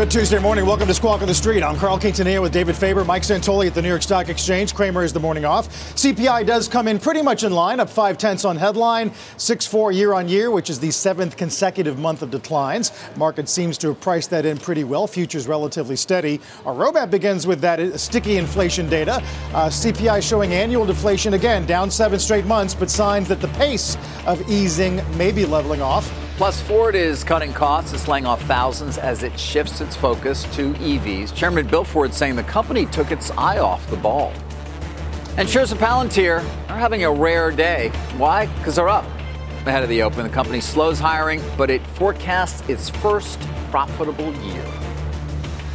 Good Tuesday morning. Welcome to Squawk on the Street. I'm Carl Quintanilla with David Faber, Mike Santoli at the New York Stock Exchange. Cramer is the morning off. CPI does come in pretty much in line, up five tenths on headline, six four year on year, which is the seventh consecutive month of declines. Market seems to have priced that in pretty well. Futures relatively steady. Our roadmap begins with that sticky inflation data. Uh, CPI showing annual deflation again, down seven straight months, but signs that the pace of easing may be leveling off. Plus, Ford is cutting costs. It's laying off thousands as it shifts its focus to EVs. Chairman Bill Ford saying the company took its eye off the ball. And shares of Palantir are having a rare day. Why? Because they're up ahead of the open. The company slows hiring, but it forecasts its first profitable year.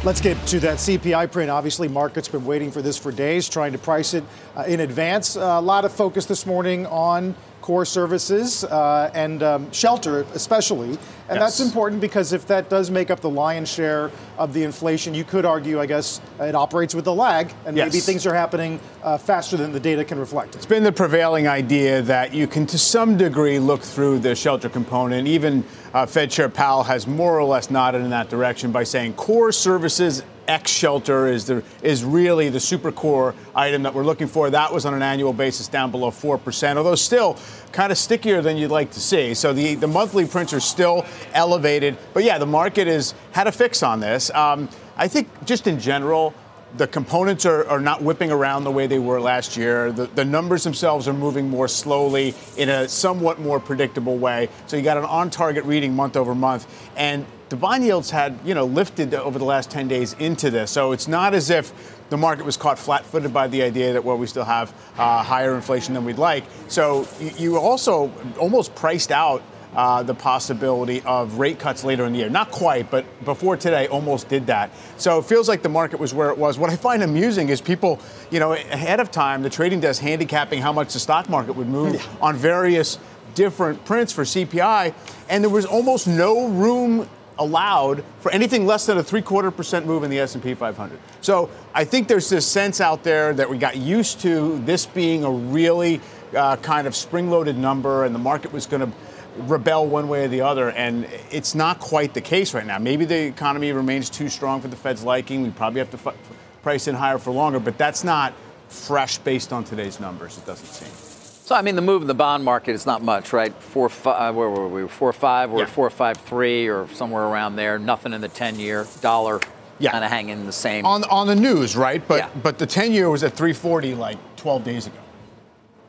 Let's get to that CPI print. Obviously, markets been waiting for this for days, trying to price it uh, in advance. Uh, a lot of focus this morning on core services uh, and um, shelter, especially. And yes. that's important because if that does make up the lion's share of the inflation, you could argue, I guess, it operates with a lag, and yes. maybe things are happening uh, faster than the data can reflect. It's been the prevailing idea that you can, to some degree, look through the shelter component. Even uh, Fed Chair Powell has more or less nodded in that direction by saying core services X shelter is the is really the super core item that we're looking for. That was on an annual basis down below four percent, although still kind of stickier than you'd like to see. So the the monthly prints are still elevated, but yeah, the market has had a fix on this. Um, I think just in general. The components are, are not whipping around the way they were last year. The, the numbers themselves are moving more slowly in a somewhat more predictable way. So you got an on target reading month over month. And the bond yields had, you know, lifted over the last 10 days into this. So it's not as if the market was caught flat-footed by the idea that well we still have uh, higher inflation than we'd like. So you also almost priced out uh, the possibility of rate cuts later in the year. Not quite, but before today, almost did that. So it feels like the market was where it was. What I find amusing is people, you know, ahead of time, the trading desk handicapping how much the stock market would move yeah. on various different prints for CPI, and there was almost no room allowed for anything less than a three quarter percent move in the S&P 500. So I think there's this sense out there that we got used to this being a really uh, kind of spring-loaded number, and the market was going to rebel one way or the other, and it's not quite the case right now. Maybe the economy remains too strong for the Fed's liking. We probably have to f- price in higher for longer, but that's not fresh based on today's numbers. It doesn't seem. So I mean, the move in the bond market is not much, right? Four five, where were we? Four five, we're yeah. at four five three, or somewhere around there. Nothing in the ten year dollar. Yeah. kind of hanging the same on on the news, right? But yeah. but the ten year was at three forty like twelve days ago.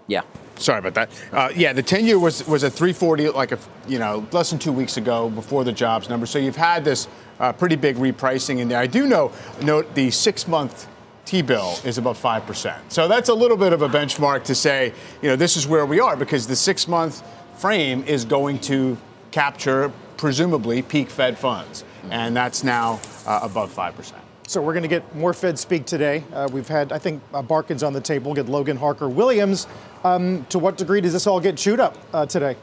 Yeah. Sorry about that. Uh, yeah, the ten year was was at three forty like a you know less than two weeks ago before the jobs number. So you've had this uh, pretty big repricing in there. I do know note the six month T bill is above 5%. So that's a little bit of a benchmark to say, you know, this is where we are because the six month frame is going to capture, presumably, peak Fed funds. And that's now uh, above 5%. So we're going to get more Fed speak today. Uh, we've had, I think, uh, Barkin's on the table. We'll get Logan Harker Williams. Um, to what degree does this all get chewed up uh, today?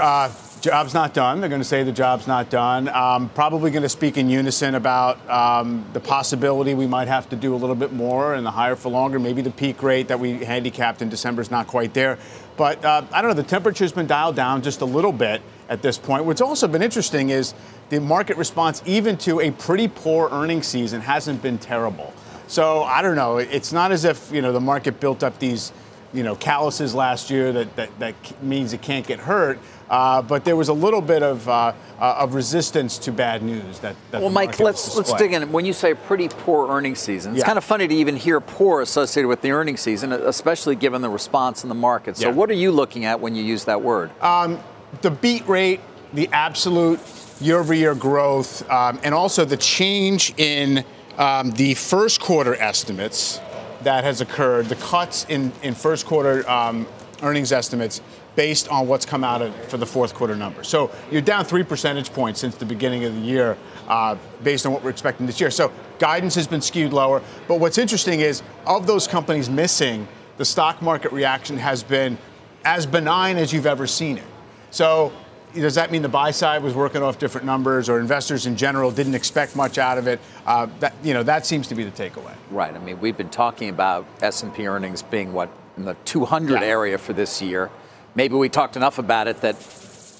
Uh, job's not done. They're going to say the job's not done. Um, probably going to speak in unison about um, the possibility we might have to do a little bit more and the higher for longer. Maybe the peak rate that we handicapped in December is not quite there. But uh, I don't know. The temperature's been dialed down just a little bit at this point. What's also been interesting is the market response, even to a pretty poor earnings season, hasn't been terrible. So I don't know. It's not as if you know the market built up these you know calluses last year that, that, that means it can't get hurt. Uh, but there was a little bit of, uh, uh, of resistance to bad news. That, that well, Mike, let's let's dig in. When you say pretty poor earnings season, it's yeah. kind of funny to even hear poor associated with the earnings season, especially given the response in the market. So, yeah. what are you looking at when you use that word? Um, the beat rate, the absolute year-over-year growth, um, and also the change in um, the first quarter estimates that has occurred. The cuts in in first quarter um, earnings estimates based on what's come out of, for the fourth quarter number. So you're down three percentage points since the beginning of the year, uh, based on what we're expecting this year. So guidance has been skewed lower. But what's interesting is, of those companies missing, the stock market reaction has been as benign as you've ever seen it. So does that mean the buy side was working off different numbers, or investors in general didn't expect much out of it? Uh, that you know that seems to be the takeaway. Right. I mean, we've been talking about S and P earnings being what in the 200 yeah. area for this year. Maybe we talked enough about it that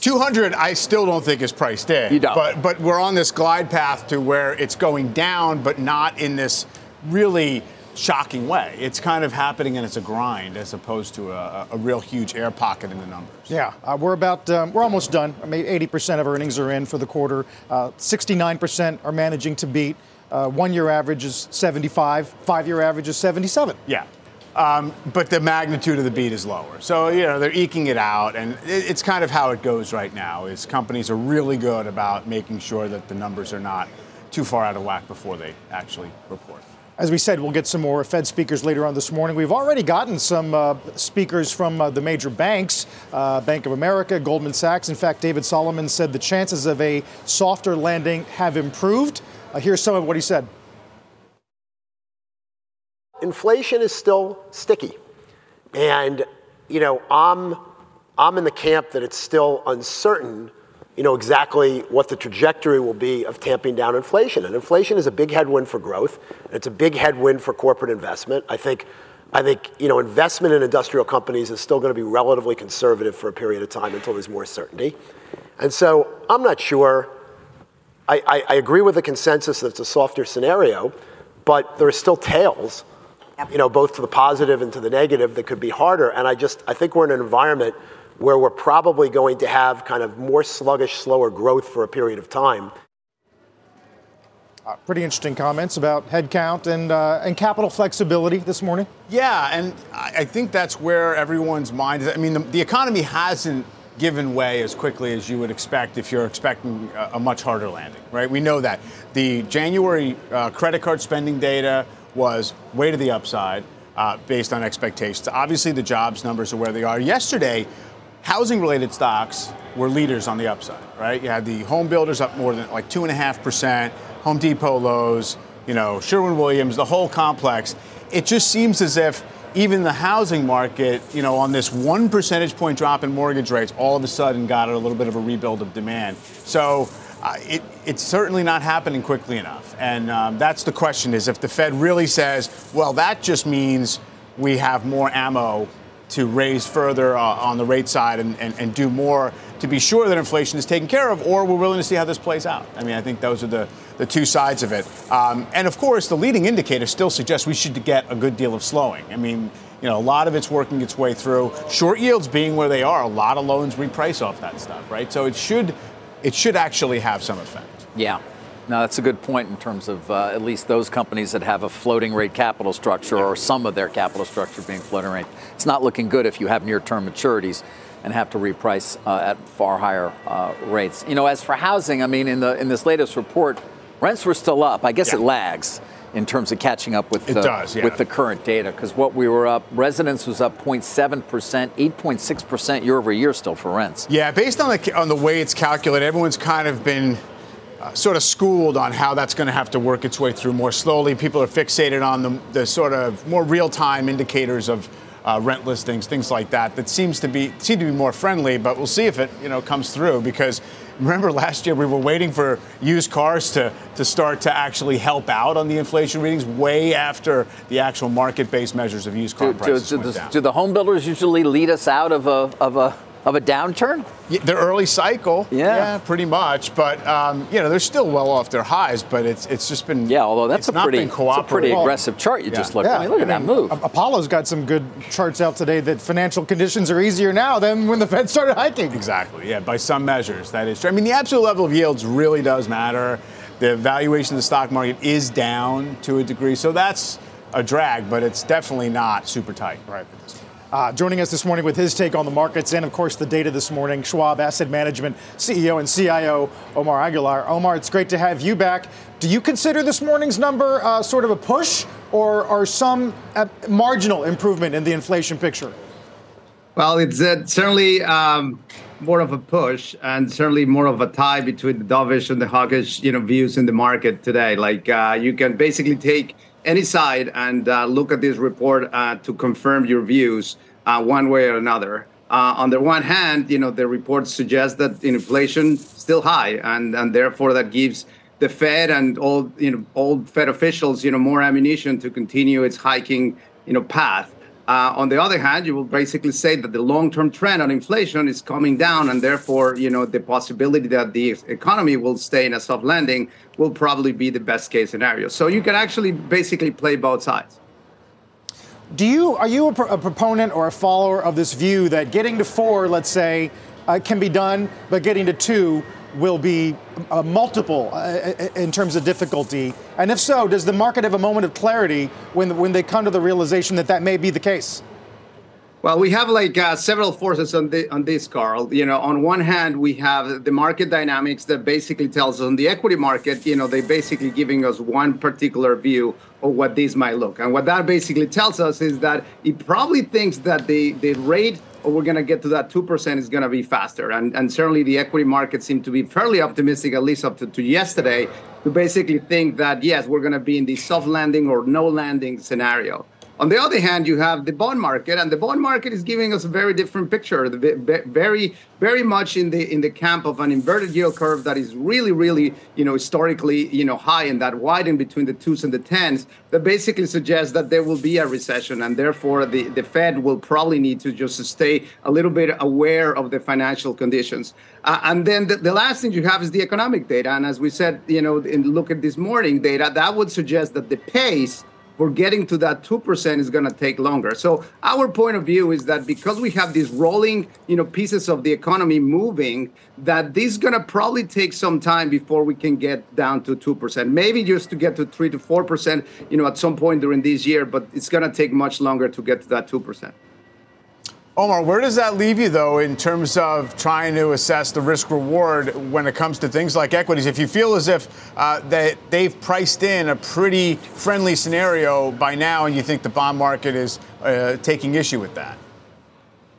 200, I still don't think is priced in. You don't. But but we're on this glide path to where it's going down, but not in this really shocking way. It's kind of happening and it's a grind as opposed to a, a real huge air pocket in the numbers. Yeah, uh, we're about um, we're almost done. I mean, 80% of earnings are in for the quarter. Uh, 69% are managing to beat. Uh, one year average is 75. Five year average is 77. Yeah. Um, but the magnitude of the beat is lower. So, you know, they're eking it out. And it, it's kind of how it goes right now is companies are really good about making sure that the numbers are not too far out of whack before they actually report. As we said, we'll get some more Fed speakers later on this morning. We've already gotten some uh, speakers from uh, the major banks, uh, Bank of America, Goldman Sachs. In fact, David Solomon said the chances of a softer landing have improved. Uh, here's some of what he said. Inflation is still sticky. And, you know, I'm, I'm in the camp that it's still uncertain you know exactly what the trajectory will be of tamping down inflation. And inflation is a big headwind for growth. And it's a big headwind for corporate investment. I think, I think you know, investment in industrial companies is still going to be relatively conservative for a period of time until there's more certainty. And so I'm not sure. I, I, I agree with the consensus that it's a softer scenario, but there are still tails, you know, both to the positive and to the negative that could be harder. And I just I think we're in an environment – where we're probably going to have kind of more sluggish, slower growth for a period of time. Uh, pretty interesting comments about headcount and, uh, and capital flexibility this morning. Yeah, and I think that's where everyone's mind is. I mean, the, the economy hasn't given way as quickly as you would expect if you're expecting a, a much harder landing, right? We know that. The January uh, credit card spending data was way to the upside uh, based on expectations. Obviously, the jobs numbers are where they are. Yesterday, housing related stocks were leaders on the upside, right? You had the home builders up more than like 2.5%, Home Depot Lowe's, you know, Sherwin Williams, the whole complex. It just seems as if even the housing market, you know, on this one percentage point drop in mortgage rates, all of a sudden got a little bit of a rebuild of demand. So uh, it, it's certainly not happening quickly enough. And um, that's the question is if the Fed really says, well, that just means we have more ammo to raise further uh, on the rate side and, and, and, do more to be sure that inflation is taken care of, or we're willing to see how this plays out. I mean, I think those are the, the two sides of it. Um, and of course, the leading indicator still suggests we should get a good deal of slowing. I mean, you know, a lot of it's working its way through. Short yields being where they are, a lot of loans reprice off that stuff, right? So it should it should actually have some effect. Yeah. No, that's a good point in terms of uh, at least those companies that have a floating rate capital structure or some of their capital structure being floating rate. It's not looking good if you have near term maturities and have to reprice uh, at far higher uh, rates. You know, as for housing, I mean, in the in this latest report, rents were still up. I guess yeah. it lags in terms of catching up with the, does, yeah. with the current data because what we were up residence was up 0.7 percent 8.6 percent year over year still for rents yeah based on the on the way it's calculated everyone's kind of been uh, sort of schooled on how that's going to have to work its way through more slowly. People are fixated on the, the sort of more real-time indicators of uh, rent listings, things like that. That seems to be seem to be more friendly, but we'll see if it you know comes through because. Remember last year we were waiting for used cars to, to start to actually help out on the inflation readings way after the actual market-based measures of used car do, prices do, do, went the, down. do the home builders usually lead us out of a, of a of a downturn? Yeah, the early cycle, yeah. yeah pretty much. But um, you know, they're still well off their highs. But it's it's just been yeah. Although that's a pretty, a pretty aggressive chart you yeah. just looked. Yeah. I mean, look I at mean, that move. Apollo's got some good charts out today that financial conditions are easier now than when the Fed started hiking. Exactly. Yeah, by some measures, that is true. I mean, the absolute level of yields really does matter. The valuation of the stock market is down to a degree, so that's a drag, but it's definitely not super tight. Right. Uh, joining us this morning with his take on the markets and, of course, the data this morning, Schwab Asset Management CEO and CIO Omar Aguilar. Omar, it's great to have you back. Do you consider this morning's number uh, sort of a push or, or some uh, marginal improvement in the inflation picture? Well, it's uh, certainly um, more of a push and certainly more of a tie between the dovish and the hawkish, you know, views in the market today. Like uh, you can basically take any side and uh, look at this report uh, to confirm your views uh, one way or another. Uh, on the one hand, you know, the report suggests that inflation still high, and and therefore that gives the Fed and all you know all Fed officials, you know, more ammunition to continue its hiking, you know, path. Uh, on the other hand, you will basically say that the long-term trend on inflation is coming down, and therefore, you know, the possibility that the economy will stay in a soft landing will probably be the best case scenario. So you can actually basically play both sides. Do you are you a, a proponent or a follower of this view that getting to four, let's say, uh, can be done, but getting to two will be a multiple uh, in terms of difficulty? And if so, does the market have a moment of clarity when, when they come to the realization that that may be the case? Well, we have like uh, several forces on, the, on this, Carl. You know, on one hand, we have the market dynamics that basically tells us on the equity market, you know, they basically giving us one particular view of what this might look. And what that basically tells us is that it probably thinks that the, the rate we're going to get to that 2% is going to be faster. And, and certainly the equity market seemed to be fairly optimistic, at least up to, to yesterday, to basically think that, yes, we're going to be in the soft landing or no landing scenario. On the other hand, you have the bond market, and the bond market is giving us a very different picture. Very, very much in the in the camp of an inverted yield curve that is really, really, you know, historically, you know, high and that widen between the twos and the tens. That basically suggests that there will be a recession, and therefore the the Fed will probably need to just stay a little bit aware of the financial conditions. Uh, and then the, the last thing you have is the economic data, and as we said, you know, in look at this morning data, that would suggest that the pace for getting to that 2% is going to take longer. So our point of view is that because we have these rolling, you know, pieces of the economy moving, that this is going to probably take some time before we can get down to 2%. Maybe just to get to 3 to 4%, you know, at some point during this year, but it's going to take much longer to get to that 2%. Omar, where does that leave you, though, in terms of trying to assess the risk reward when it comes to things like equities? If you feel as if uh, that they've priced in a pretty friendly scenario by now and you think the bond market is uh, taking issue with that?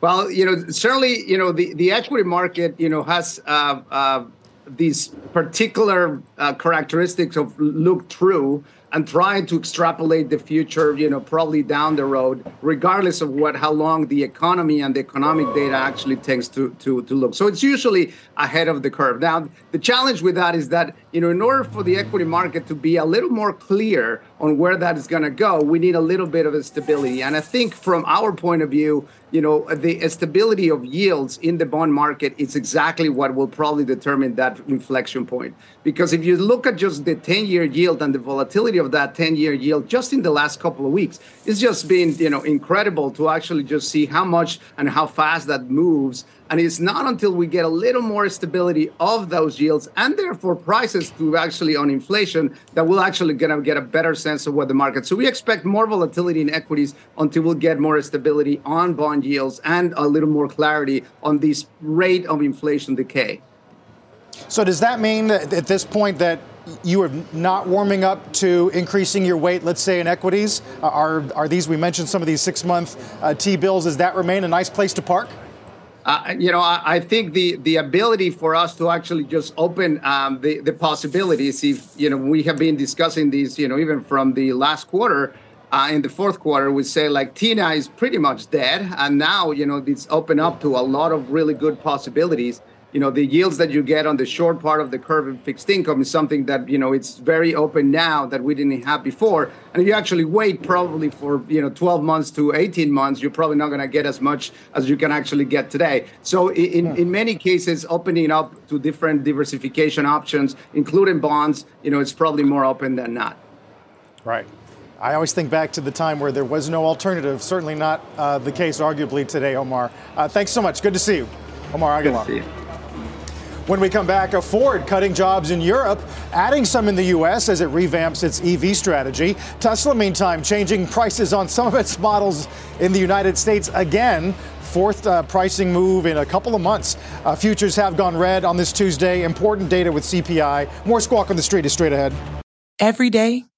Well, you know, certainly, you know, the, the equity market, you know, has uh, uh these particular uh, characteristics of look through and trying to extrapolate the future, you know, probably down the road, regardless of what how long the economy and the economic data actually takes to to to look. So it's usually ahead of the curve. Now, the challenge with that is that, you know, in order for the equity market to be a little more clear on where that is going to go, we need a little bit of a stability. And I think from our point of view, you know, the stability of yields in the bond market is exactly what will probably determine that inflection point. Because if you look at just the 10 year yield and the volatility of that 10 year yield just in the last couple of weeks, it's just been, you know, incredible to actually just see how much and how fast that moves and it's not until we get a little more stability of those yields and therefore prices to actually on inflation that we'll actually gonna get a better sense of what the market. So we expect more volatility in equities until we'll get more stability on bond yields and a little more clarity on this rate of inflation decay. So does that mean that at this point that you are not warming up to increasing your weight, let's say in equities? Are, are these, we mentioned some of these six month uh, T bills, does that remain a nice place to park? Uh, you know, I, I, think the the ability for us to actually just open um, the the possibilities. If you know, we have been discussing these, you know, even from the last quarter. Uh, in the fourth quarter, we say like TINA is pretty much dead, and now you know it's open up to a lot of really good possibilities you know the yields that you get on the short part of the curve in fixed income is something that you know it's very open now that we didn't have before and if you actually wait probably for you know 12 months to 18 months you're probably not going to get as much as you can actually get today so in, yeah. in many cases opening up to different diversification options including bonds you know it's probably more open than not right I always think back to the time where there was no alternative. Certainly not uh, the case, arguably, today, Omar. Uh, thanks so much. Good to see you. Omar Aguilar. When we come back, a Ford cutting jobs in Europe, adding some in the U.S. as it revamps its EV strategy. Tesla, meantime, changing prices on some of its models in the United States again. Fourth uh, pricing move in a couple of months. Uh, futures have gone red on this Tuesday. Important data with CPI. More squawk on the street is straight ahead. Every day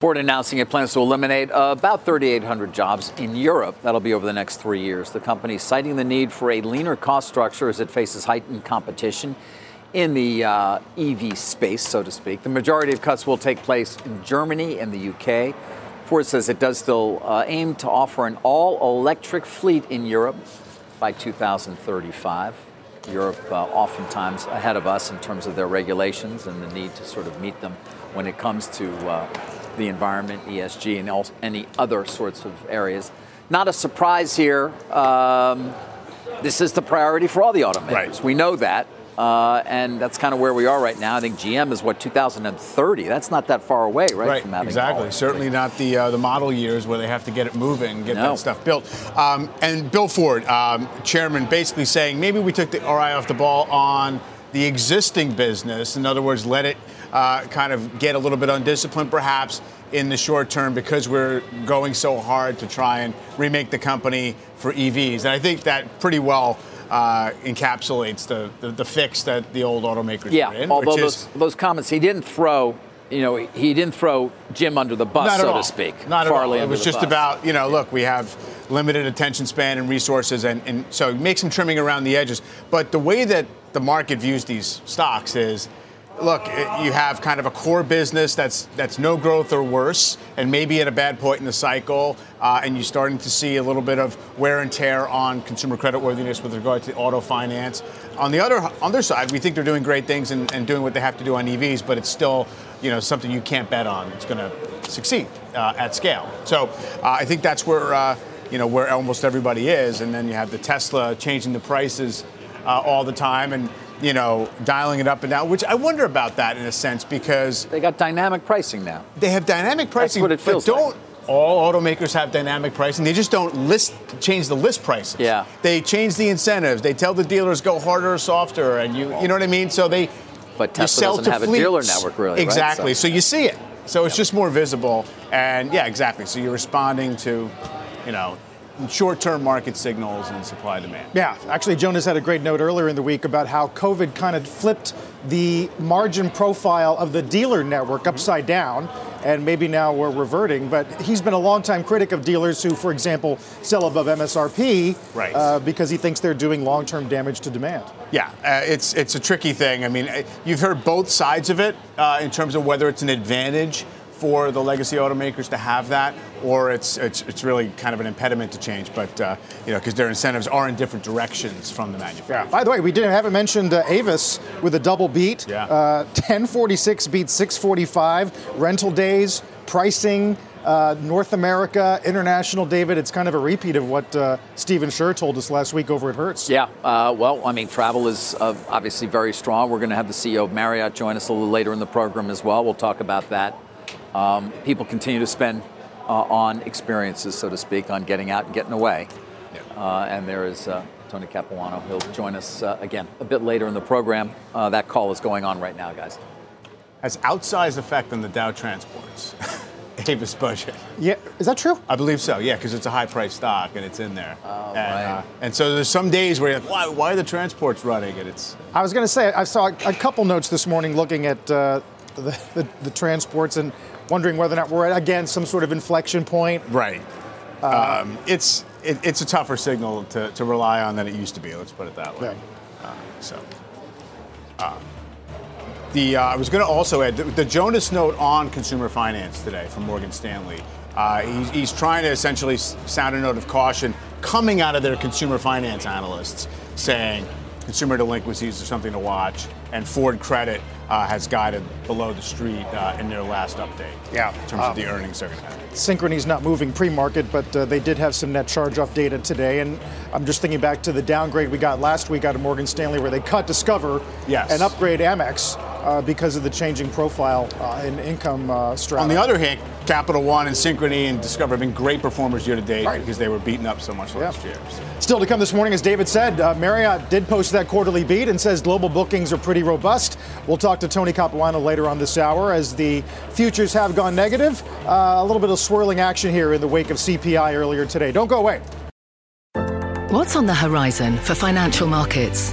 Ford announcing it plans to eliminate about 3,800 jobs in Europe. That'll be over the next three years. The company citing the need for a leaner cost structure as it faces heightened competition in the uh, EV space, so to speak. The majority of cuts will take place in Germany and the UK. Ford says it does still uh, aim to offer an all electric fleet in Europe by 2035. Europe uh, oftentimes ahead of us in terms of their regulations and the need to sort of meet them when it comes to uh, the environment, ESG, and also any other sorts of areas. Not a surprise here. Um, this is the priority for all the automakers. Right. We know that. Uh, and that's kind of where we are right now. I think GM is what 2030. That's not that far away, right? Right. exactly. Certainly not the uh, the model years where they have to get it moving, get no. that stuff built. Um, and Bill Ford, um, chairman, basically saying maybe we took the, our eye off the ball on the existing business. In other words, let it uh, kind of get a little bit undisciplined, perhaps in the short term, because we're going so hard to try and remake the company for EVs. And I think that pretty well. Uh, encapsulates the, the, the, fix that the old automakers yeah, in. although those, those comments, he didn't throw you know, he didn't throw Jim under the bus, so all. to speak. Not at all. It was just bus. about, you know, look, we have limited attention span and resources, and, and so make some trimming around the edges. But the way that the market views these stocks is look, you have kind of a core business that's that's no growth or worse, and maybe at a bad point in the cycle, uh, and you're starting to see a little bit of wear and tear on consumer creditworthiness with regard to auto finance. On the other other side, we think they're doing great things and, and doing what they have to do on EVs, but it's still you know something you can't bet on. It's going to succeed uh, at scale. So uh, I think that's where uh, you know where almost everybody is, and then you have the Tesla changing the prices uh, all the time and you know, dialing it up and down, which I wonder about that in a sense because they got dynamic pricing now. They have dynamic pricing, That's what it feels but don't like. all automakers have dynamic pricing? They just don't list change the list prices. Yeah. They change the incentives. They tell the dealers go harder or softer, and you you know what I mean. So they but Tesla sell doesn't to have fleets. a dealer network really. Exactly. Right? So. so. you see it. So it's just more visible, and yeah, exactly. So you're responding to, you know, short-term market signals and supply demand. Yeah, actually, Jonas had a great note earlier in the week about how COVID kind of flipped the margin profile of the dealer network upside down, and maybe now we're reverting. But he's been a longtime critic of dealers who, for example, sell above MSRP, right? Uh, because he thinks they're doing long-term damage to demand. Yeah, uh, it's it's a tricky thing. I mean, you've heard both sides of it uh, in terms of whether it's an advantage for the legacy automakers to have that, or it's it's, it's really kind of an impediment to change. But uh, you know, because their incentives are in different directions from the manufacturer. Yeah. By the way, we didn't haven't mentioned uh, Avis with a double beat. Yeah. Uh, 1046 beat 645. Rental days, pricing. Uh, North America, international, David, it's kind of a repeat of what uh, Stephen Scherr told us last week over at Hertz. Yeah, uh, well, I mean, travel is uh, obviously very strong. We're going to have the CEO of Marriott join us a little later in the program as well. We'll talk about that um, people continue to spend uh, on experiences, so to speak, on getting out and getting away. Uh, and there is uh, Tony Capuano. He'll join us uh, again a bit later in the program. Uh, that call is going on right now, guys. Has outsized effect on the Dow transports. Avis budget. Yeah, is that true? I believe so. Yeah, because it's a high-priced stock and it's in there. Oh, and, right. uh, and so there's some days where you're like, why, why are the transports running? And it's I was going to say I saw a couple notes this morning looking at uh, the, the, the transports and wondering whether or not we're at again some sort of inflection point. right. um, it's it, it's a tougher signal to, to rely on than it used to be. Let's put it that way. Uh, so. uh, The, uh, I was going to also add the, the Jonas note on consumer finance today from Morgan Stanley. Uh, he's, he's trying to essentially sound a note of caution coming out of their consumer finance analysts, saying consumer delinquencies are something to watch, and Ford Credit uh, has guided below the street uh, in their last update. Yeah. in terms of the earnings they're going to have. Synchrony's not moving pre-market, but uh, they did have some net charge-off data today, and I'm just thinking back to the downgrade we got last week out of Morgan Stanley, where they cut Discover Yes. and upgrade Amex uh, because of the changing profile uh, in income uh, strata. On the other hand, Capital One and Synchrony and Discover have been great performers year to date Right. because they were beaten up so much last year. So- Still to come this morning, as David said, uh, Marriott did post that quarterly beat and says global bookings are pretty robust. We'll talk to Tony Capuano later on this hour as the futures have gone negative. Uh, a little bit of swirling action here in the wake of CPI earlier today. Don't go away. What's on the horizon for financial markets?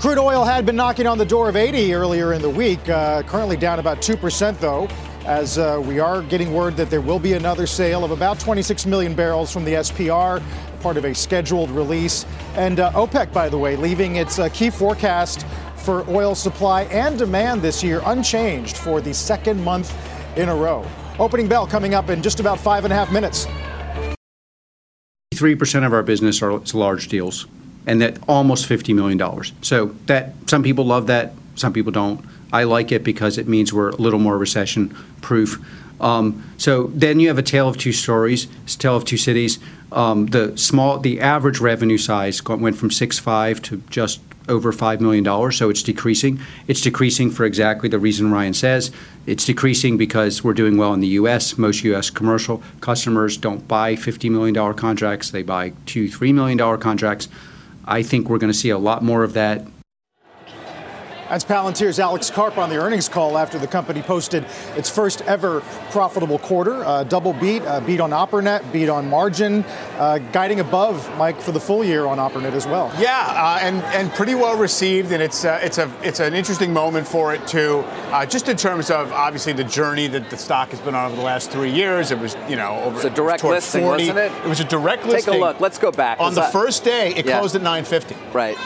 Crude oil had been knocking on the door of 80 earlier in the week, uh, currently down about 2%, though, as uh, we are getting word that there will be another sale of about 26 million barrels from the SPR, part of a scheduled release. And uh, OPEC, by the way, leaving its uh, key forecast for oil supply and demand this year unchanged for the second month in a row. Opening bell coming up in just about five and a half minutes. 3% of our business are large deals, and that almost $50 million. So that some people love that, some people don't. I like it because it means we're a little more recession proof. Um, so then you have a tale of two stories, tale of two cities. Um, the small, the average revenue size went from six five to just over $5 million, so it's decreasing. It's decreasing for exactly the reason Ryan says. It's decreasing because we're doing well in the U.S. Most U.S. commercial customers don't buy $50 million contracts, they buy two, $3 million contracts. I think we're going to see a lot more of that That's Palantir's Alex Karp on the earnings call after the company posted its first ever profitable quarter. Uh, double beat, uh, beat on OpperNet, beat on margin, uh, guiding above, Mike, for the full year on OpperNet as well. Yeah, uh, and and pretty well received, and it's uh, it's a it's an interesting moment for it too. Uh, just in terms of obviously the journey that the stock has been on over the last three years. It was you know over It's a direct towards listing, 40. wasn't it? It was a direct Take listing. Take a look. Let's go back. On Is the that- first day, it Yeah. closed at 950. Right.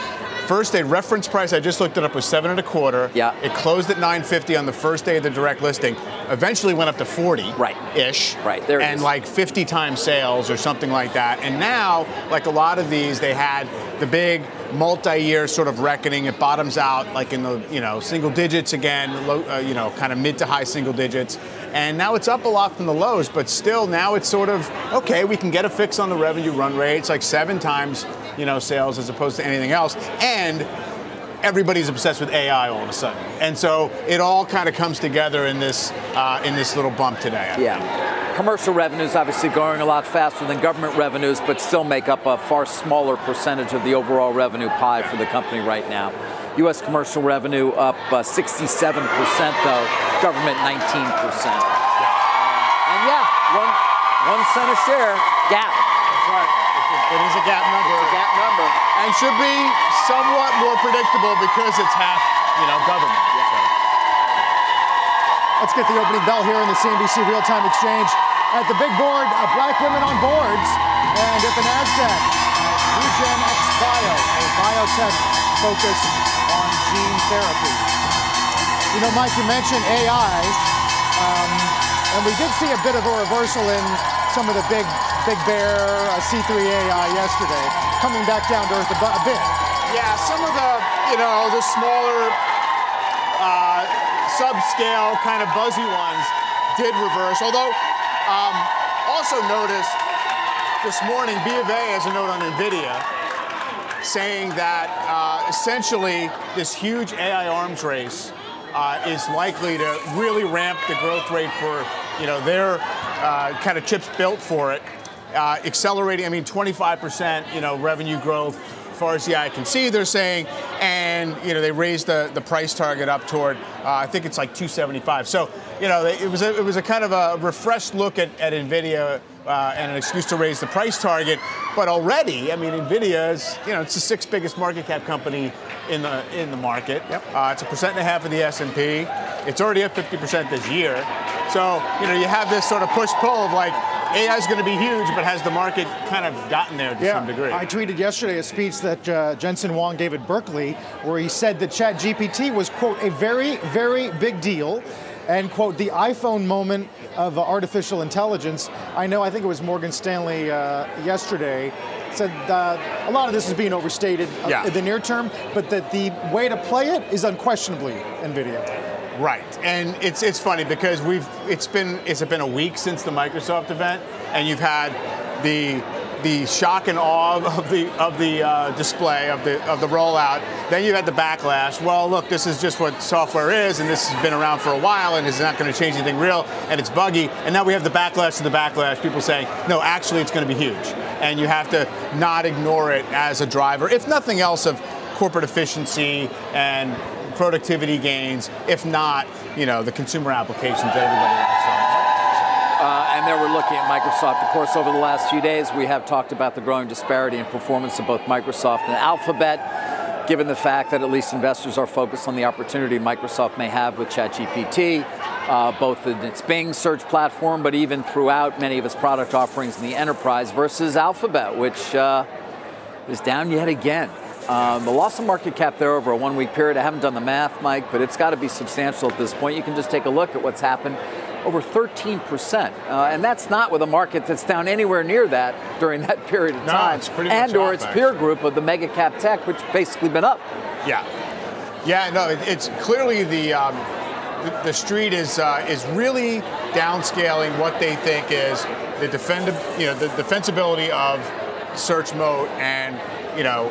First day reference price, I just looked it up, was seven and a quarter. Yeah. It closed at 950 on the first day of the direct listing. Eventually went up to 40. Right. Ish. Right, there And like 50 times sales or something like that. And now, like a lot of these, they had the big multi-year sort of reckoning. It bottoms out like in the you know single digits again, low, uh, you know, kind of mid to high single digits. And now it's up a lot from the lows, but still now it's sort of okay. We can get a fix on the revenue run rate. It's like seven times you know sales as opposed to anything else, and everybody's obsessed with AI all of a sudden, and so it all kind of comes together in this uh, in this little bump today. I Yeah. Commercial revenues obviously growing a lot faster than government revenues, but still make up a far smaller percentage of the overall revenue pie for the company right now. U.S. commercial revenue up uh, 67%, though, government 19%. And yeah, one, one cent a share, GAAP. That's right. It is a GAAP number. It's a GAAP number. and should be somewhat more predictable because it's half, you know, government. So. Let's get the opening bell here in the CNBC Real Time Exchange. At the big board, uh, black women on boards. And at the NASDAQ, uh, Regen X Bio, a biotech focused on gene therapy. You know, Mike, you mentioned AI, um, and we did see a bit of a reversal in some of the big, big bear uh, C3 AI yesterday, coming back down to earth a, a bit. Yeah, some of the, you know, the smaller, uh, subscale kind of buzzy ones did reverse. Although, um, also noticed this morning, B of A has a note on NVIDIA saying that uh, essentially this huge AI arms race uh, is likely to really ramp the growth rate for you know their uh, kind of chips built for it, uh, accelerating. I mean, 25% you know revenue growth as far as the eye can see, they're saying, and you know they raised the, the price target up toward uh, I think it's like 275. So you know it was a, it was a kind of a refreshed look at, at Nvidia. Uh, and an excuse to raise the price target, but already, I mean, Nvidia is, you know, it's the sixth biggest market cap company in the in the market. Yep. Uh, it's a percent and a half of the S&P. It's already up 50% this year. So you know, you have this sort of push pull of like, AI is going to be huge, but has the market kind of gotten there to yeah, some degree? I tweeted yesterday a speech that uh, Jensen Huang gave at Berkeley where he said that ChatGPT was, quote, a very, very big deal and quote the iphone moment of artificial intelligence i know i think it was morgan stanley uh, yesterday said uh, a lot of this is being overstated uh, Yeah. in the near term but that the way to play it is unquestionably nvidia Right, and it's it's funny because we've it's been it's been a week since the Microsoft event, and you've had the the shock and awe of the of the uh, display of the of the rollout. Then you had the backlash. Well, look, this is just what software is, and this has been around for a while, and it's not going to change anything real, and it's buggy. And now we have the backlash to the backlash. People saying, no, actually, it's going to be huge, and you have to not ignore it as a driver, if nothing else, of corporate efficiency and productivity gains, if not, you know, the consumer applications that everybody wants. Uh, and there we're looking at Microsoft. Of course, over the last few days, we have talked about the growing disparity in performance of both Microsoft and Alphabet, given the fact that at least investors are focused on the opportunity Microsoft may have with ChatGPT, uh, both in its Bing search platform, but even throughout many of its product offerings in the enterprise, versus Alphabet, which uh, is down yet again. Um, the loss of market cap there over a one week period, I haven't done the math, Mike, but it's got to be substantial at this point. You can just take a look at what's happened over 13%. Uh, and that's not with a market that's down anywhere near that during that period of No, time. it's pretty much and or up, its peer group of the mega cap tech, which basically been up. Yeah, yeah. No, it, it's clearly the, um, the street is uh, is really downscaling what they think is the defend you know the defensibility of search mode and you know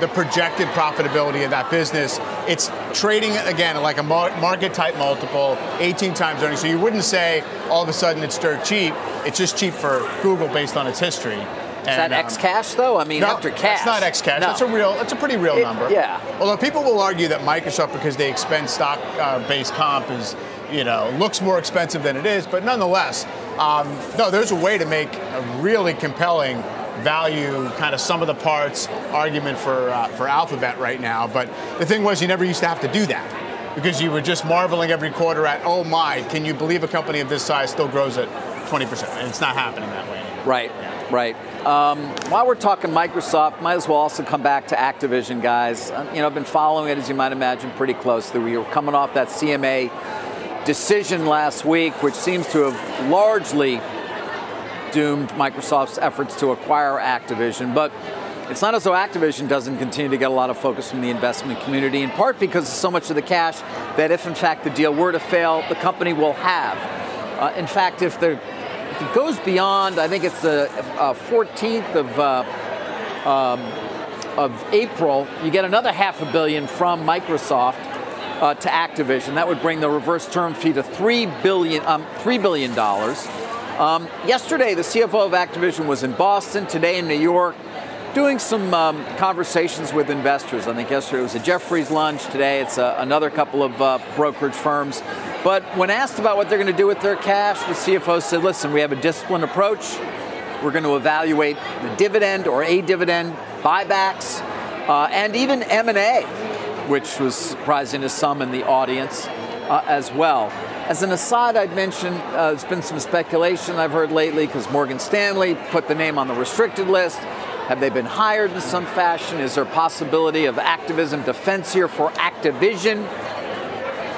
the projected profitability of that business. It's trading again like a mar- market type multiple, 18 times earnings. So you wouldn't say all of a sudden it's dirt cheap. It's just cheap for Google based on its history. Is that X cash though? I mean, no, after cash. That's not X cash. No. That's a real. That's a pretty real It- number. yeah. Although people will argue that Microsoft, because they expend stock-based comp, is you know looks more expensive than it is. But nonetheless, um, no, there's a way to make a really compelling value, kind of sum of the parts argument for uh, for Alphabet right now. But the thing was, you never used to have to do that because you were just marveling every quarter at, oh my, can you believe a company of this size still grows at 20%? And it's not happening that way anymore. Right, right. Um, while we're talking Microsoft, might as well also come back to Activision, guys. Uh, you know, I've been following it, as you might imagine, pretty closely. We were coming off that CMA decision last week, which seems to have largely doomed Microsoft's efforts to acquire Activision. But it's not as though Activision doesn't continue to get a lot of focus from the investment community, in part because of so much of the cash that if, in fact, the deal were to fail, the company will have. Uh, in fact, if, the, it goes beyond, I think it's the uh, 14th of, uh, um, of April, you get another half a billion from Microsoft uh, to Activision. That would bring the reverse term fee to three billion, um, three billion dollars. Um, yesterday, the CFO of Activision was in Boston. Today, in New York, doing some um, conversations with investors. I think yesterday it was a Jefferies lunch. Today, it's uh, another couple of uh, brokerage firms. But when asked about what they're going to do with their cash, the CFO said, "Listen, we have a disciplined approach. We're going to evaluate the dividend or a dividend, buybacks, uh, and even M&A." which was surprising to some in the audience uh, as well. As an aside, I'd mention uh, there's been some speculation I've heard lately because Morgan Stanley put the name on the restricted list. Have they been hired in some fashion? Is there a possibility of activism defense here for Activision?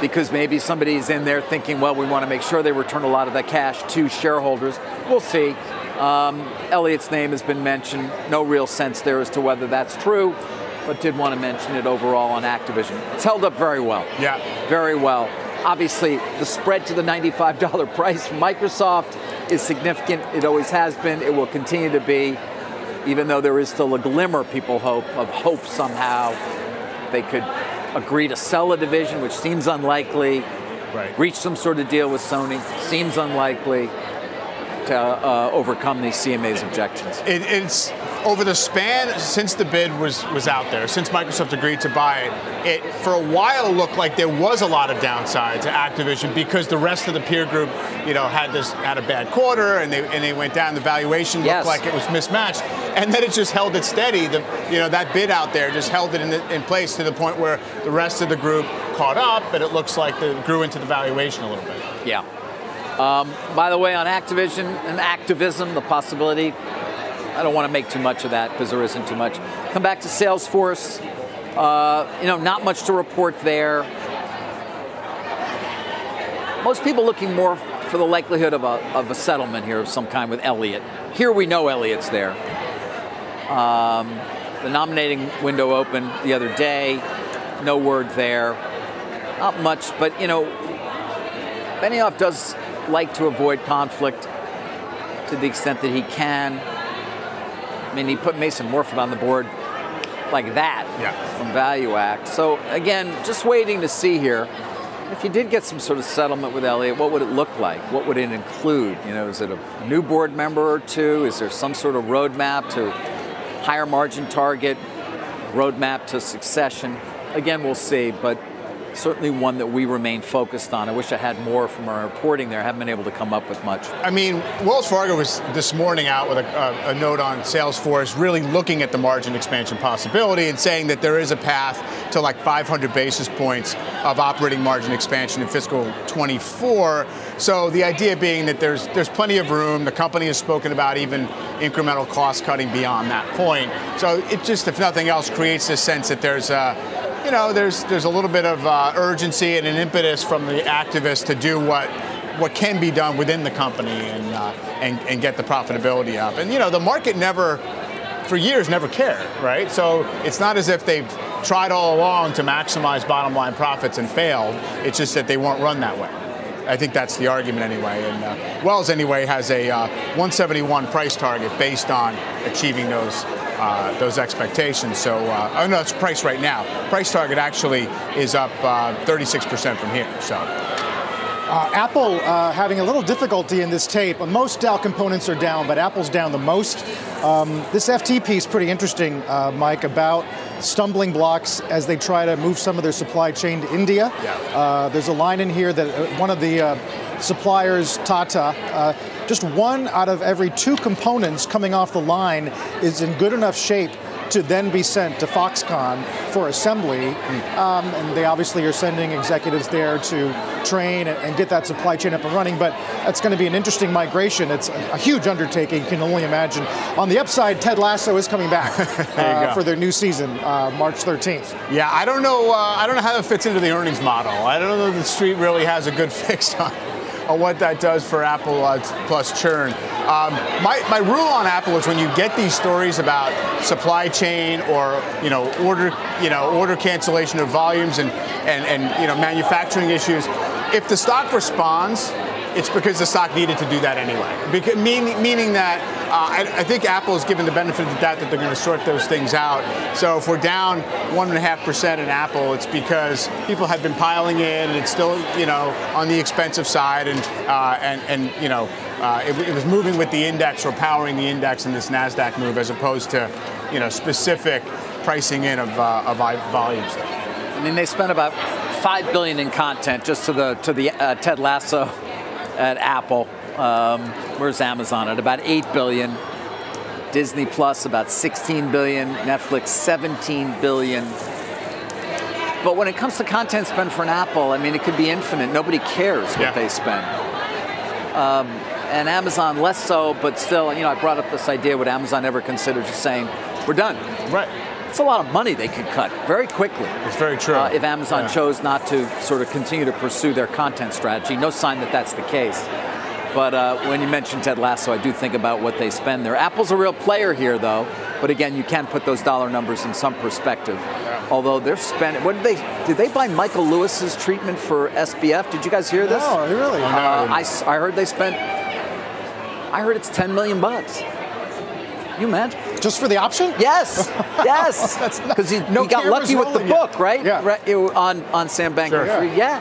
Because maybe somebody's in there thinking, well, we want to make sure they return a lot of that cash to shareholders. We'll see. Um, Elliott's name has been mentioned. No real sense there as to whether that's true but did want to mention it overall on Activision. It's held up very well. Yeah. Very well. Obviously, the spread to the $95 price from Microsoft is significant. It always has been. It will continue to be, even though there is still a glimmer, people hope, of hope somehow they could agree to sell a division, which seems unlikely. Right. Reach some sort of deal with Sony seems unlikely to uh, overcome these CMA's objections. It, it's over the span since the bid was was out there, since Microsoft agreed to buy it. It for a while looked like there was a lot of downside to Activision because the rest of the peer group, you know, had this had a bad quarter and they and they went down. The valuation Yes. looked like it was mismatched, and then it just held it steady. The you know that bid out there just held it in, the, in place to the point where the rest of the group caught up, but it looks like it grew into the valuation a little bit. Yeah. Um, by the way, on Activision and activism, the possibility, I don't want to make too much of that because there isn't too much. Come back to Salesforce. Uh, you know, not much to report there. Most people looking more for the likelihood of a, of a settlement here of some kind with Elliott. Here we know Elliott's there. Um, the nominating window opened the other day. No word there. Not much, but you know, Benioff does like to avoid conflict to the extent that he can. I mean, he put Mason Morfit on the board like that Yeah. from Value Act. So again, just waiting to see here. If you did get some sort of settlement with Elliott, what would it look like? What would it include? You know, is it a new board member or two? Is there some sort of roadmap to higher margin target, roadmap to succession? Again, we'll see, but certainly one that we remain focused on. I wish I had more from our reporting there. I haven't been able to come up with much. I mean, Wells Fargo was this morning out with a, a, note on Salesforce, really looking at the margin expansion possibility and saying that there is a path to like 500 basis points of operating margin expansion in fiscal 24. So the idea being that there's there's plenty of room. The company has spoken about even incremental cost cutting beyond that point. So it just, if nothing else, creates this sense that there's a you know, there's there's a little bit of uh, urgency and an impetus from the activists to do what what can be done within the company and uh, and and get the profitability up. And you know, the market never, for years, never cared, right? So it's not as if they've tried all along to maximize bottom line profits and failed. It's just that they weren't run that way. I think that's the argument anyway. And uh, Wells anyway has a uh, 171 price target based on achieving those uh, those expectations. So, uh, oh no, it's price right now. Price target actually is up uh, 36% from here. So, Uh, Apple uh, having a little difficulty in this tape. Most Dow components are down, but Apple's down the most. Um, this FT piece pretty interesting, uh, Mike, about stumbling blocks as they try to move some of their supply chain to India. Yeah. Uh, there's a line in here that uh, one of the uh, suppliers, Tata, uh, just one out of every two components coming off the line is in good enough shape to then be sent to Foxconn for assembly. Um, and they obviously are sending executives there to train and, and get that supply chain up and running. But that's going to be an interesting migration. It's a, a huge undertaking, you can only imagine. On the upside, Ted Lasso is coming back uh, for their new season, uh, March 13th. yeah, I don't know. Uh, I don't know how that fits into the earnings model. I don't know if the street really has a good fix on. On what that does for Apple uh, plus churn. Um, my, my rule on Apple is when you get these stories about supply chain or you know order you know order cancellation of volumes and, and, and you know manufacturing issues, if the stock responds, it's because the stock needed to do that anyway. Because, meaning, meaning that uh, I, I think Apple is given the benefit of the doubt that they're going to sort those things out. So if we're down one and a half percent in Apple, it's because people have been piling in, and it's still you know on the expensive side, and uh, and and you know uh, it, it was moving with the index or powering the index in this Nasdaq move, as opposed to you know specific pricing in of uh, of volumes. I mean, they spent about five billion in content just to the to the uh, Ted Lasso at Apple. Um, where's Amazon at about eight billion? Disney Plus about 16 billion. Netflix 17 billion. But when it comes to content spend for an Apple, I mean, it could be infinite. Nobody cares what Yeah. they spend. Um, and Amazon less so, but still, you know, I brought up this idea: would Amazon ever consider just saying, "We're done"? Right. It's a lot of money they could cut very quickly. It's very true. Uh, if Amazon Yeah. chose not to sort of continue to pursue their content strategy, no sign that that's the case. But uh, when you mention Ted Lasso, I do think about what they spend there. Apple's a real player here, though. But again, you can put those dollar numbers in some perspective. Although they're spending, what did they? Did they buy Michael Lewis's treatment for SBF? Did you guys hear this? No, really? Uh, I, s- I heard they spent I heard it's 10 million bucks. You imagine? Just for the option? Yes, yes. Oh, because he, No he got lucky with the rolling yet. book, right? Yeah. Right, it- on on Sam Bankman Sure. Fried. Yeah.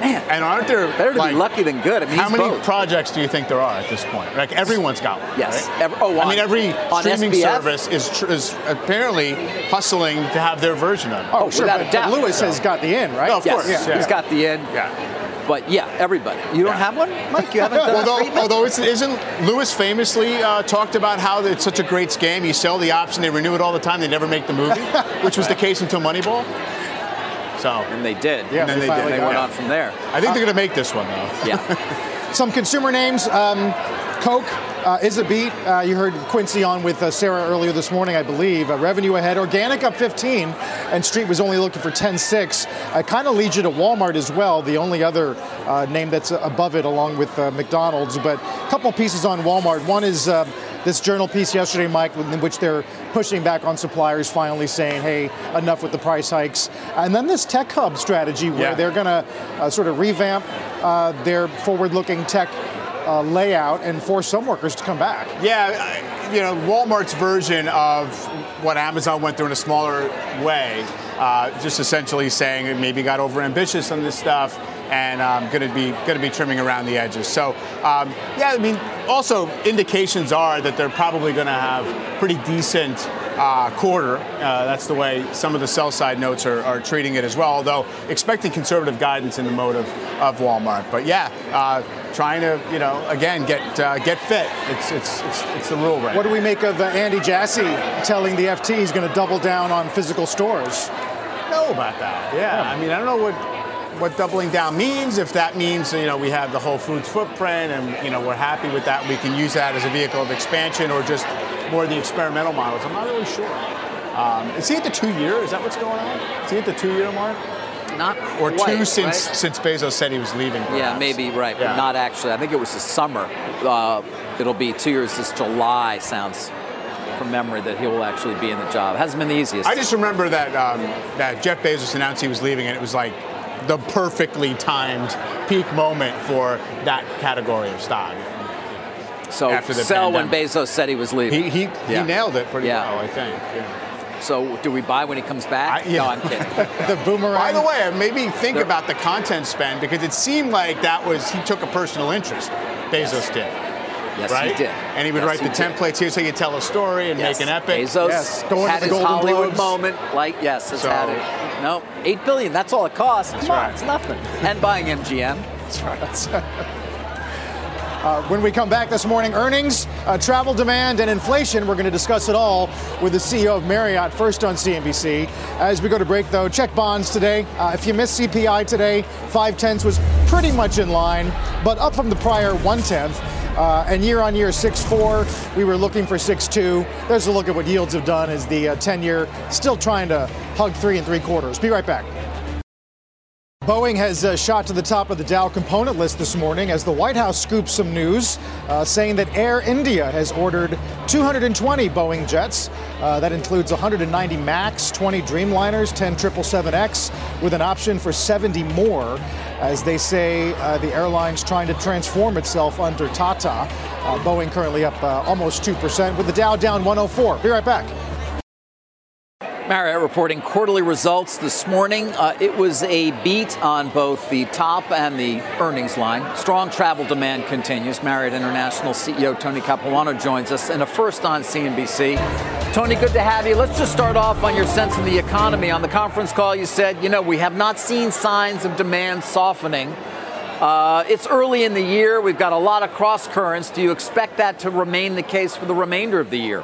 Man, And aren't there better to like, be lucky than good. I mean, how many both. projects do you think there are at this point? Like everyone's got one. Yes. right? Every- oh, I mean, every streaming SBF? service is tr- is apparently hustling to have their version of it. Oh, oh sure. without a but doubt. Lewis has got the in, right? No, of yes, course, yeah. he's got the end. Yeah. But yeah, everybody. You don't Yeah. have one, Mike? You haven't done a Although, although it's, isn't Lewis famously uh, talked about how it's such a great scam? You sell the option, they renew it all the time, they never make the movie, which was the case until Moneyball. So and they did. Yeah, And then they they did, They went it. on from there. I think they're going to make this one though. Yeah. Some consumer names. Um, Coke uh, is a beat. Uh, you heard Quincey on with uh, Sarah earlier this morning, I believe. Uh, revenue ahead. Organic up 15, and Street was only looking for 10.6. Uh, kind of leads you to Walmart as well, the only other uh, name that's above it, along with uh, McDonald's. But a couple pieces on Walmart. One is uh, this journal piece yesterday, Mike, in which they're pushing back on suppliers, finally saying, "Hey, enough with the price hikes." And then this tech hub strategy, where Yeah. they're going to uh, sort of revamp uh, their forward-looking tech uh, layout and force some workers to come back. Yeah, you know, Walmart's version of what Amazon went through in a smaller way, uh, just essentially saying it maybe got overambitious on this stuff and um, going to be going to be trimming around the edges. So, um, yeah, I mean, also indications are that they're probably going to have pretty decent uh, quarter. Uh, that's the way some of the sell side notes are, are treating it as well. Although expecting conservative guidance in the mode of, of Walmart. But yeah, uh, trying to you know again get uh, get fit. It's it's it's, it's the rule right. What do we make of uh, Andy Jassy telling the FT he's going to double down on physical stores? know about that. Yeah, I mean, I don't know what what doubling down means. If that means you know we have the Whole Foods footprint and you know we're happy with that, we can use that as a vehicle of expansion, or just more of the experimental models. I'm not really sure. Um, is he at the two year? Is that what's going on? Is he at the two year mark? Not Or quite, two since right? since Bezos said he was leaving? Yeah, maybe right, Yeah. but not actually. I think it was the summer. Uh, it'll be two years this July. Sounds from memory that he will actually be in the job. Hasn't been the easiest. I just remember that um, that Jeff Bezos announced he was leaving, and it was like the perfectly timed peak moment for that category of stock. so after the sell when. Bezos said he was leaving. He he, Yeah. he nailed it pretty Yeah. well, I think. Yeah. so do we buy when he comes back? I- yeah. No, I'm kidding. The boomerang. By the way, maybe think There- about the content spend because it seemed like that was he took a personal interest. Bezos did, Yes, right? he did. And he would Yes, write the did. templates here so he could tell a story and Yes. make an epic. Bezos Yes, going to had the his Golden Hollywood Globes. moment. Like, yes, it's So- had it. No, eight billion. That's all it costs. Come on, right. it's nothing. And buying MGM. That's right. Uh, when we come back this morning, earnings, uh, travel demand, and inflation. We're going to discuss it all with the CEO of Marriott first on CNBC. As we go to break, though, check bonds today. Uh, if you missed CPI today, five tenths was pretty much in line, but up from the prior one tenth. Uh, and year on year, 6.4. We were looking for 6.2. There's a look at what yields have done as the uh, 10 year still trying to hug three and three quarters. Be right back. Boeing has uh, shot to the top of the Dow component list this morning as the White House scoops some news uh, saying that Air India has ordered 220 Boeing jets. Uh, that includes 190 MAX, 20 Dreamliners, 10 777X, with an option for 70 more. As they say, uh, the airline's trying to transform itself under Tata. Uh, Boeing currently up uh, almost 2%, with the Dow down 104. Be right back. Marriott reporting quarterly results this morning. Uh, it was a beat on both the top and the earnings line. Strong travel demand continues. Marriott International CEO Tony Capuano joins us in a first on CNBC. Tony, good to have you. Let's just start off on your sense of the economy. On the conference call, you said, you know, we have not seen signs of demand softening. Uh, it's early in the year. We've got a lot of cross currents. Do you expect that to remain the case for the remainder of the year?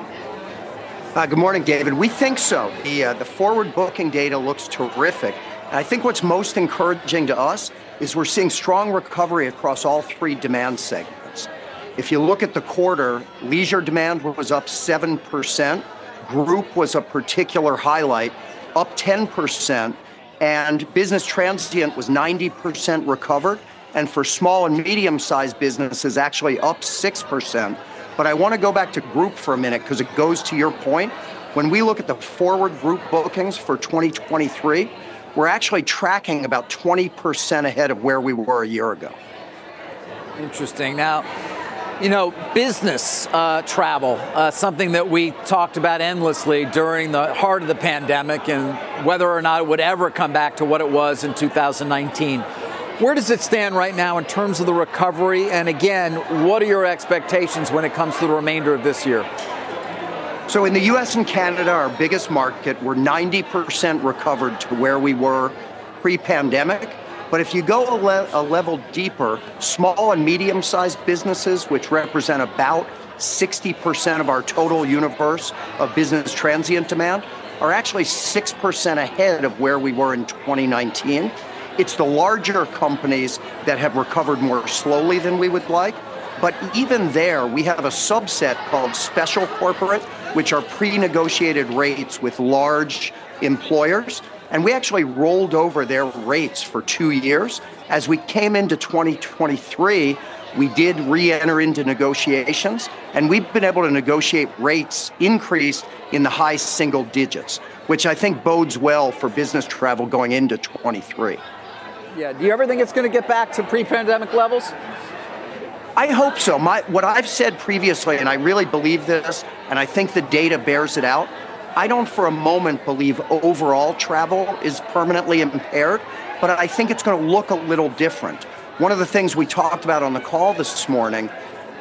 Uh, good morning, David. We think so. The, uh, the forward booking data looks terrific. And I think what's most encouraging to us is we're seeing strong recovery across all three demand segments. If you look at the quarter, leisure demand was up 7%, group was a particular highlight, up 10%, and business transient was 90% recovered. And for small and medium sized businesses, actually up 6%. But I want to go back to group for a minute because it goes to your point. When we look at the forward group bookings for 2023, we're actually tracking about 20% ahead of where we were a year ago. Interesting. Now, You know, business uh, travel, uh, something that we talked about endlessly during the heart of the pandemic and whether or not it would ever come back to what it was in 2019. Where does it stand right now in terms of the recovery? And again, what are your expectations when it comes to the remainder of this year? So, in the US and Canada, our biggest market, we're 90% recovered to where we were pre pandemic. But if you go a, le- a level deeper, small and medium sized businesses, which represent about 60% of our total universe of business transient demand, are actually 6% ahead of where we were in 2019. It's the larger companies that have recovered more slowly than we would like. But even there, we have a subset called special corporate, which are pre negotiated rates with large employers and we actually rolled over their rates for two years. As we came into 2023, we did re enter into negotiations, and we've been able to negotiate rates increased in the high single digits, which I think bodes well for business travel going into 23. Yeah, do you ever think it's going to get back to pre pandemic levels? I hope so. My, what I've said previously, and I really believe this, and I think the data bears it out, I don't for a moment believe overall travel is permanently impaired, but I think it's going to look a little different. One of the things we talked about on the call this morning,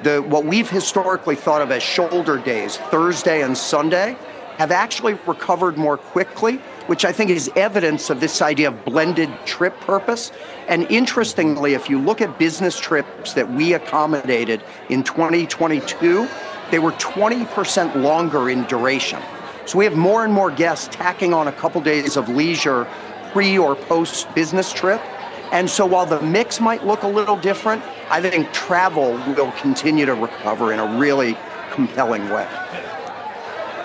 the what we've historically thought of as shoulder days, Thursday and Sunday, have actually recovered more quickly, which I think is evidence of this idea of blended trip purpose. And interestingly, if you look at business trips that we accommodated in 2022, they were 20% longer in duration. So we have more and more guests tacking on a couple days of leisure pre or post business trip. And so while the mix might look a little different, I think travel will continue to recover in a really compelling way.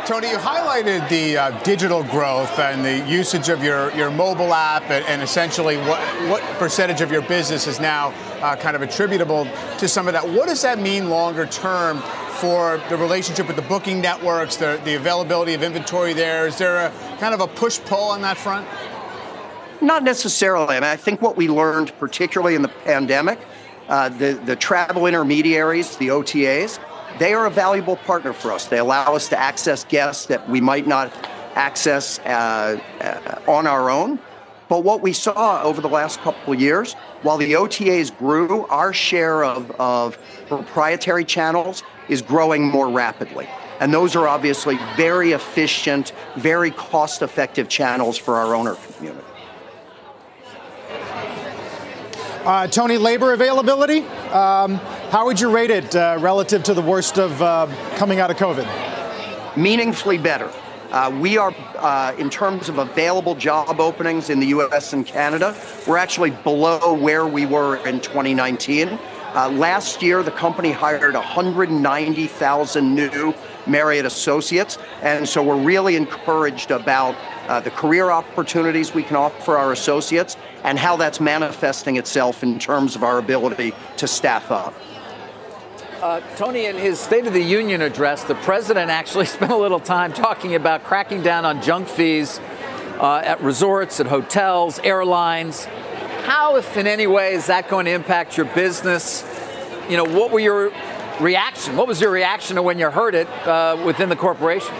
Tony, you highlighted the uh, digital growth and the usage of your, your mobile app, and, and essentially what, what percentage of your business is now uh, kind of attributable to some of that. What does that mean longer term for the relationship with the booking networks, the, the availability of inventory there? Is there a kind of a push pull on that front? Not necessarily. I mean, I think what we learned, particularly in the pandemic, uh, the, the travel intermediaries, the OTAs, they are a valuable partner for us. They allow us to access guests that we might not access uh, uh, on our own. But what we saw over the last couple of years, while the OTAs grew, our share of, of proprietary channels is growing more rapidly. And those are obviously very efficient, very cost effective channels for our owner community. Uh, Tony, labor availability, um, how would you rate it uh, relative to the worst of uh, coming out of COVID? Meaningfully better. Uh, we are, uh, in terms of available job openings in the US and Canada, we're actually below where we were in 2019. Uh, last year, the company hired 190,000 new Marriott associates, and so we're really encouraged about uh, the career opportunities we can offer our associates and how that's manifesting itself in terms of our ability to staff up. Uh, Tony, in his State of the Union address, the president actually spent a little time talking about cracking down on junk fees uh, at resorts, at hotels, airlines. How, if in any way, is that going to impact your business? You know, what were your reaction? What was your reaction to when you heard it uh, within the corporation?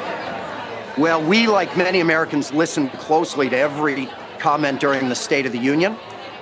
Well, we, like many Americans, listened closely to every comment during the State of the Union.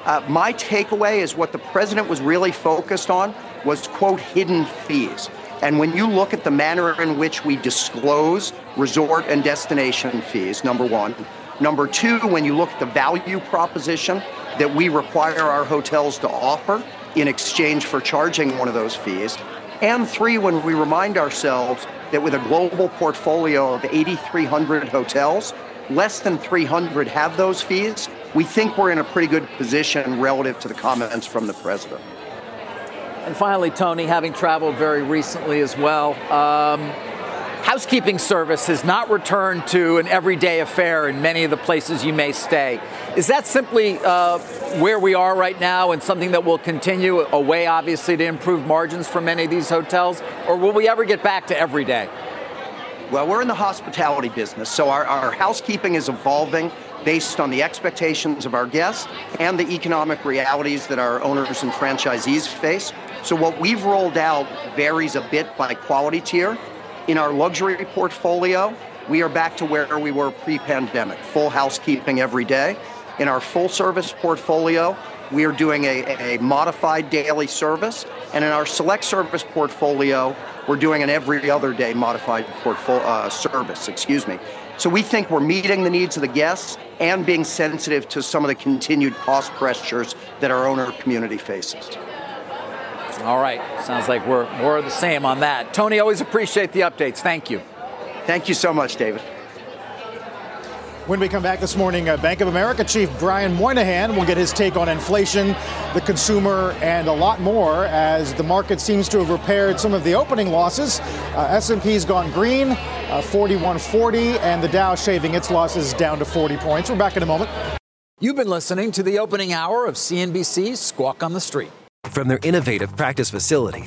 Uh, my takeaway is what the president was really focused on was, quote, hidden fees. And when you look at the manner in which we disclose resort and destination fees, number one. Number two, when you look at the value proposition that we require our hotels to offer in exchange for charging one of those fees. And three, when we remind ourselves that with a global portfolio of 8,300 hotels, less than 300 have those fees, we think we're in a pretty good position relative to the comments from the president. And finally, Tony, having traveled very recently as well, um, housekeeping service has not returned to an everyday affair in many of the places you may stay. Is that simply uh, where we are right now and something that will continue, a way obviously to improve margins for many of these hotels? Or will we ever get back to every day? Well, we're in the hospitality business, so our, our housekeeping is evolving based on the expectations of our guests and the economic realities that our owners and franchisees face. So what we've rolled out varies a bit by quality tier. In our luxury portfolio, we are back to where we were pre-pandemic, full housekeeping every day. In our full service portfolio, we are doing a, a modified daily service. And in our select service portfolio, we're doing an every other day modified portfolio, uh, service, excuse me. So we think we're meeting the needs of the guests and being sensitive to some of the continued cost pressures that our owner community faces. All right. Sounds like we're more of the same on that. Tony, always appreciate the updates. Thank you. Thank you so much, David. When we come back this morning, uh, Bank of America Chief Brian Moynihan will get his take on inflation, the consumer, and a lot more as the market seems to have repaired some of the opening losses. Uh, S&P's gone green, uh, 4140, and the Dow shaving its losses down to 40 points. We're back in a moment. You've been listening to the opening hour of CNBC's Squawk on the Street. From their innovative practice facility